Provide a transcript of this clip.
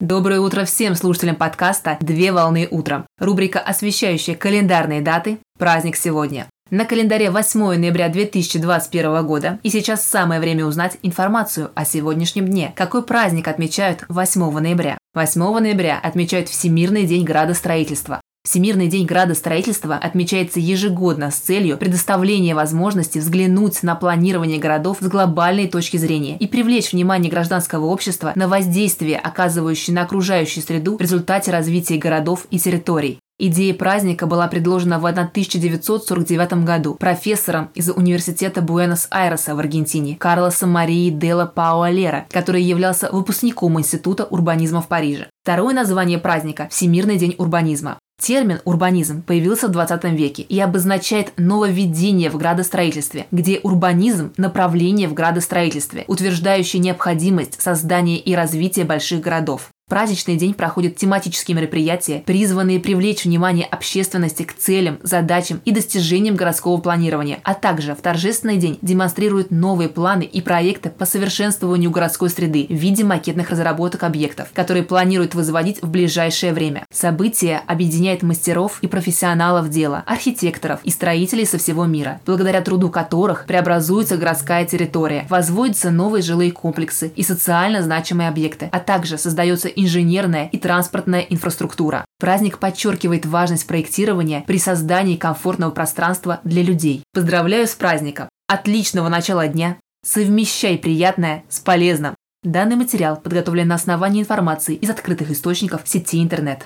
Доброе утро всем слушателям подкаста «Две волны утром». Рубрика, освещающая календарные даты «Праздник сегодня». На календаре 8 ноября 2021 года, и сейчас самое время узнать информацию о сегодняшнем дне. Какой праздник отмечают 8 ноября? 8 ноября отмечают Всемирный день градостроительства. Всемирный день градостроительства отмечается ежегодно с целью предоставления возможности взглянуть на планирование городов с глобальной точки зрения и привлечь внимание гражданского общества на воздействие, оказывающее на окружающую среду в результате развития городов и территорий. Идея праздника была предложена в 1949 году профессором из Университета Буэнос-Айреса в Аргентине Карлосом Марии Делла Пауалера, который являлся выпускником Института урбанизма в Париже. Второе название праздника – Всемирный день урбанизма. Термин «урбанизм» появился в 20 веке и обозначает нововведение в градостроительстве, где урбанизм – направление в градостроительстве, утверждающее необходимость создания и развития больших городов праздничный день проходят тематические мероприятия, призванные привлечь внимание общественности к целям, задачам и достижениям городского планирования, а также в торжественный день демонстрируют новые планы и проекты по совершенствованию городской среды в виде макетных разработок объектов, которые планируют возводить в ближайшее время. Событие объединяет мастеров и профессионалов дела, архитекторов и строителей со всего мира, благодаря труду которых преобразуется городская территория, возводятся новые жилые комплексы и социально значимые объекты, а также создается инженерная и транспортная инфраструктура. Праздник подчеркивает важность проектирования при создании комфортного пространства для людей. Поздравляю с праздником! Отличного начала дня! Совмещай приятное с полезным! Данный материал подготовлен на основании информации из открытых источников сети интернет.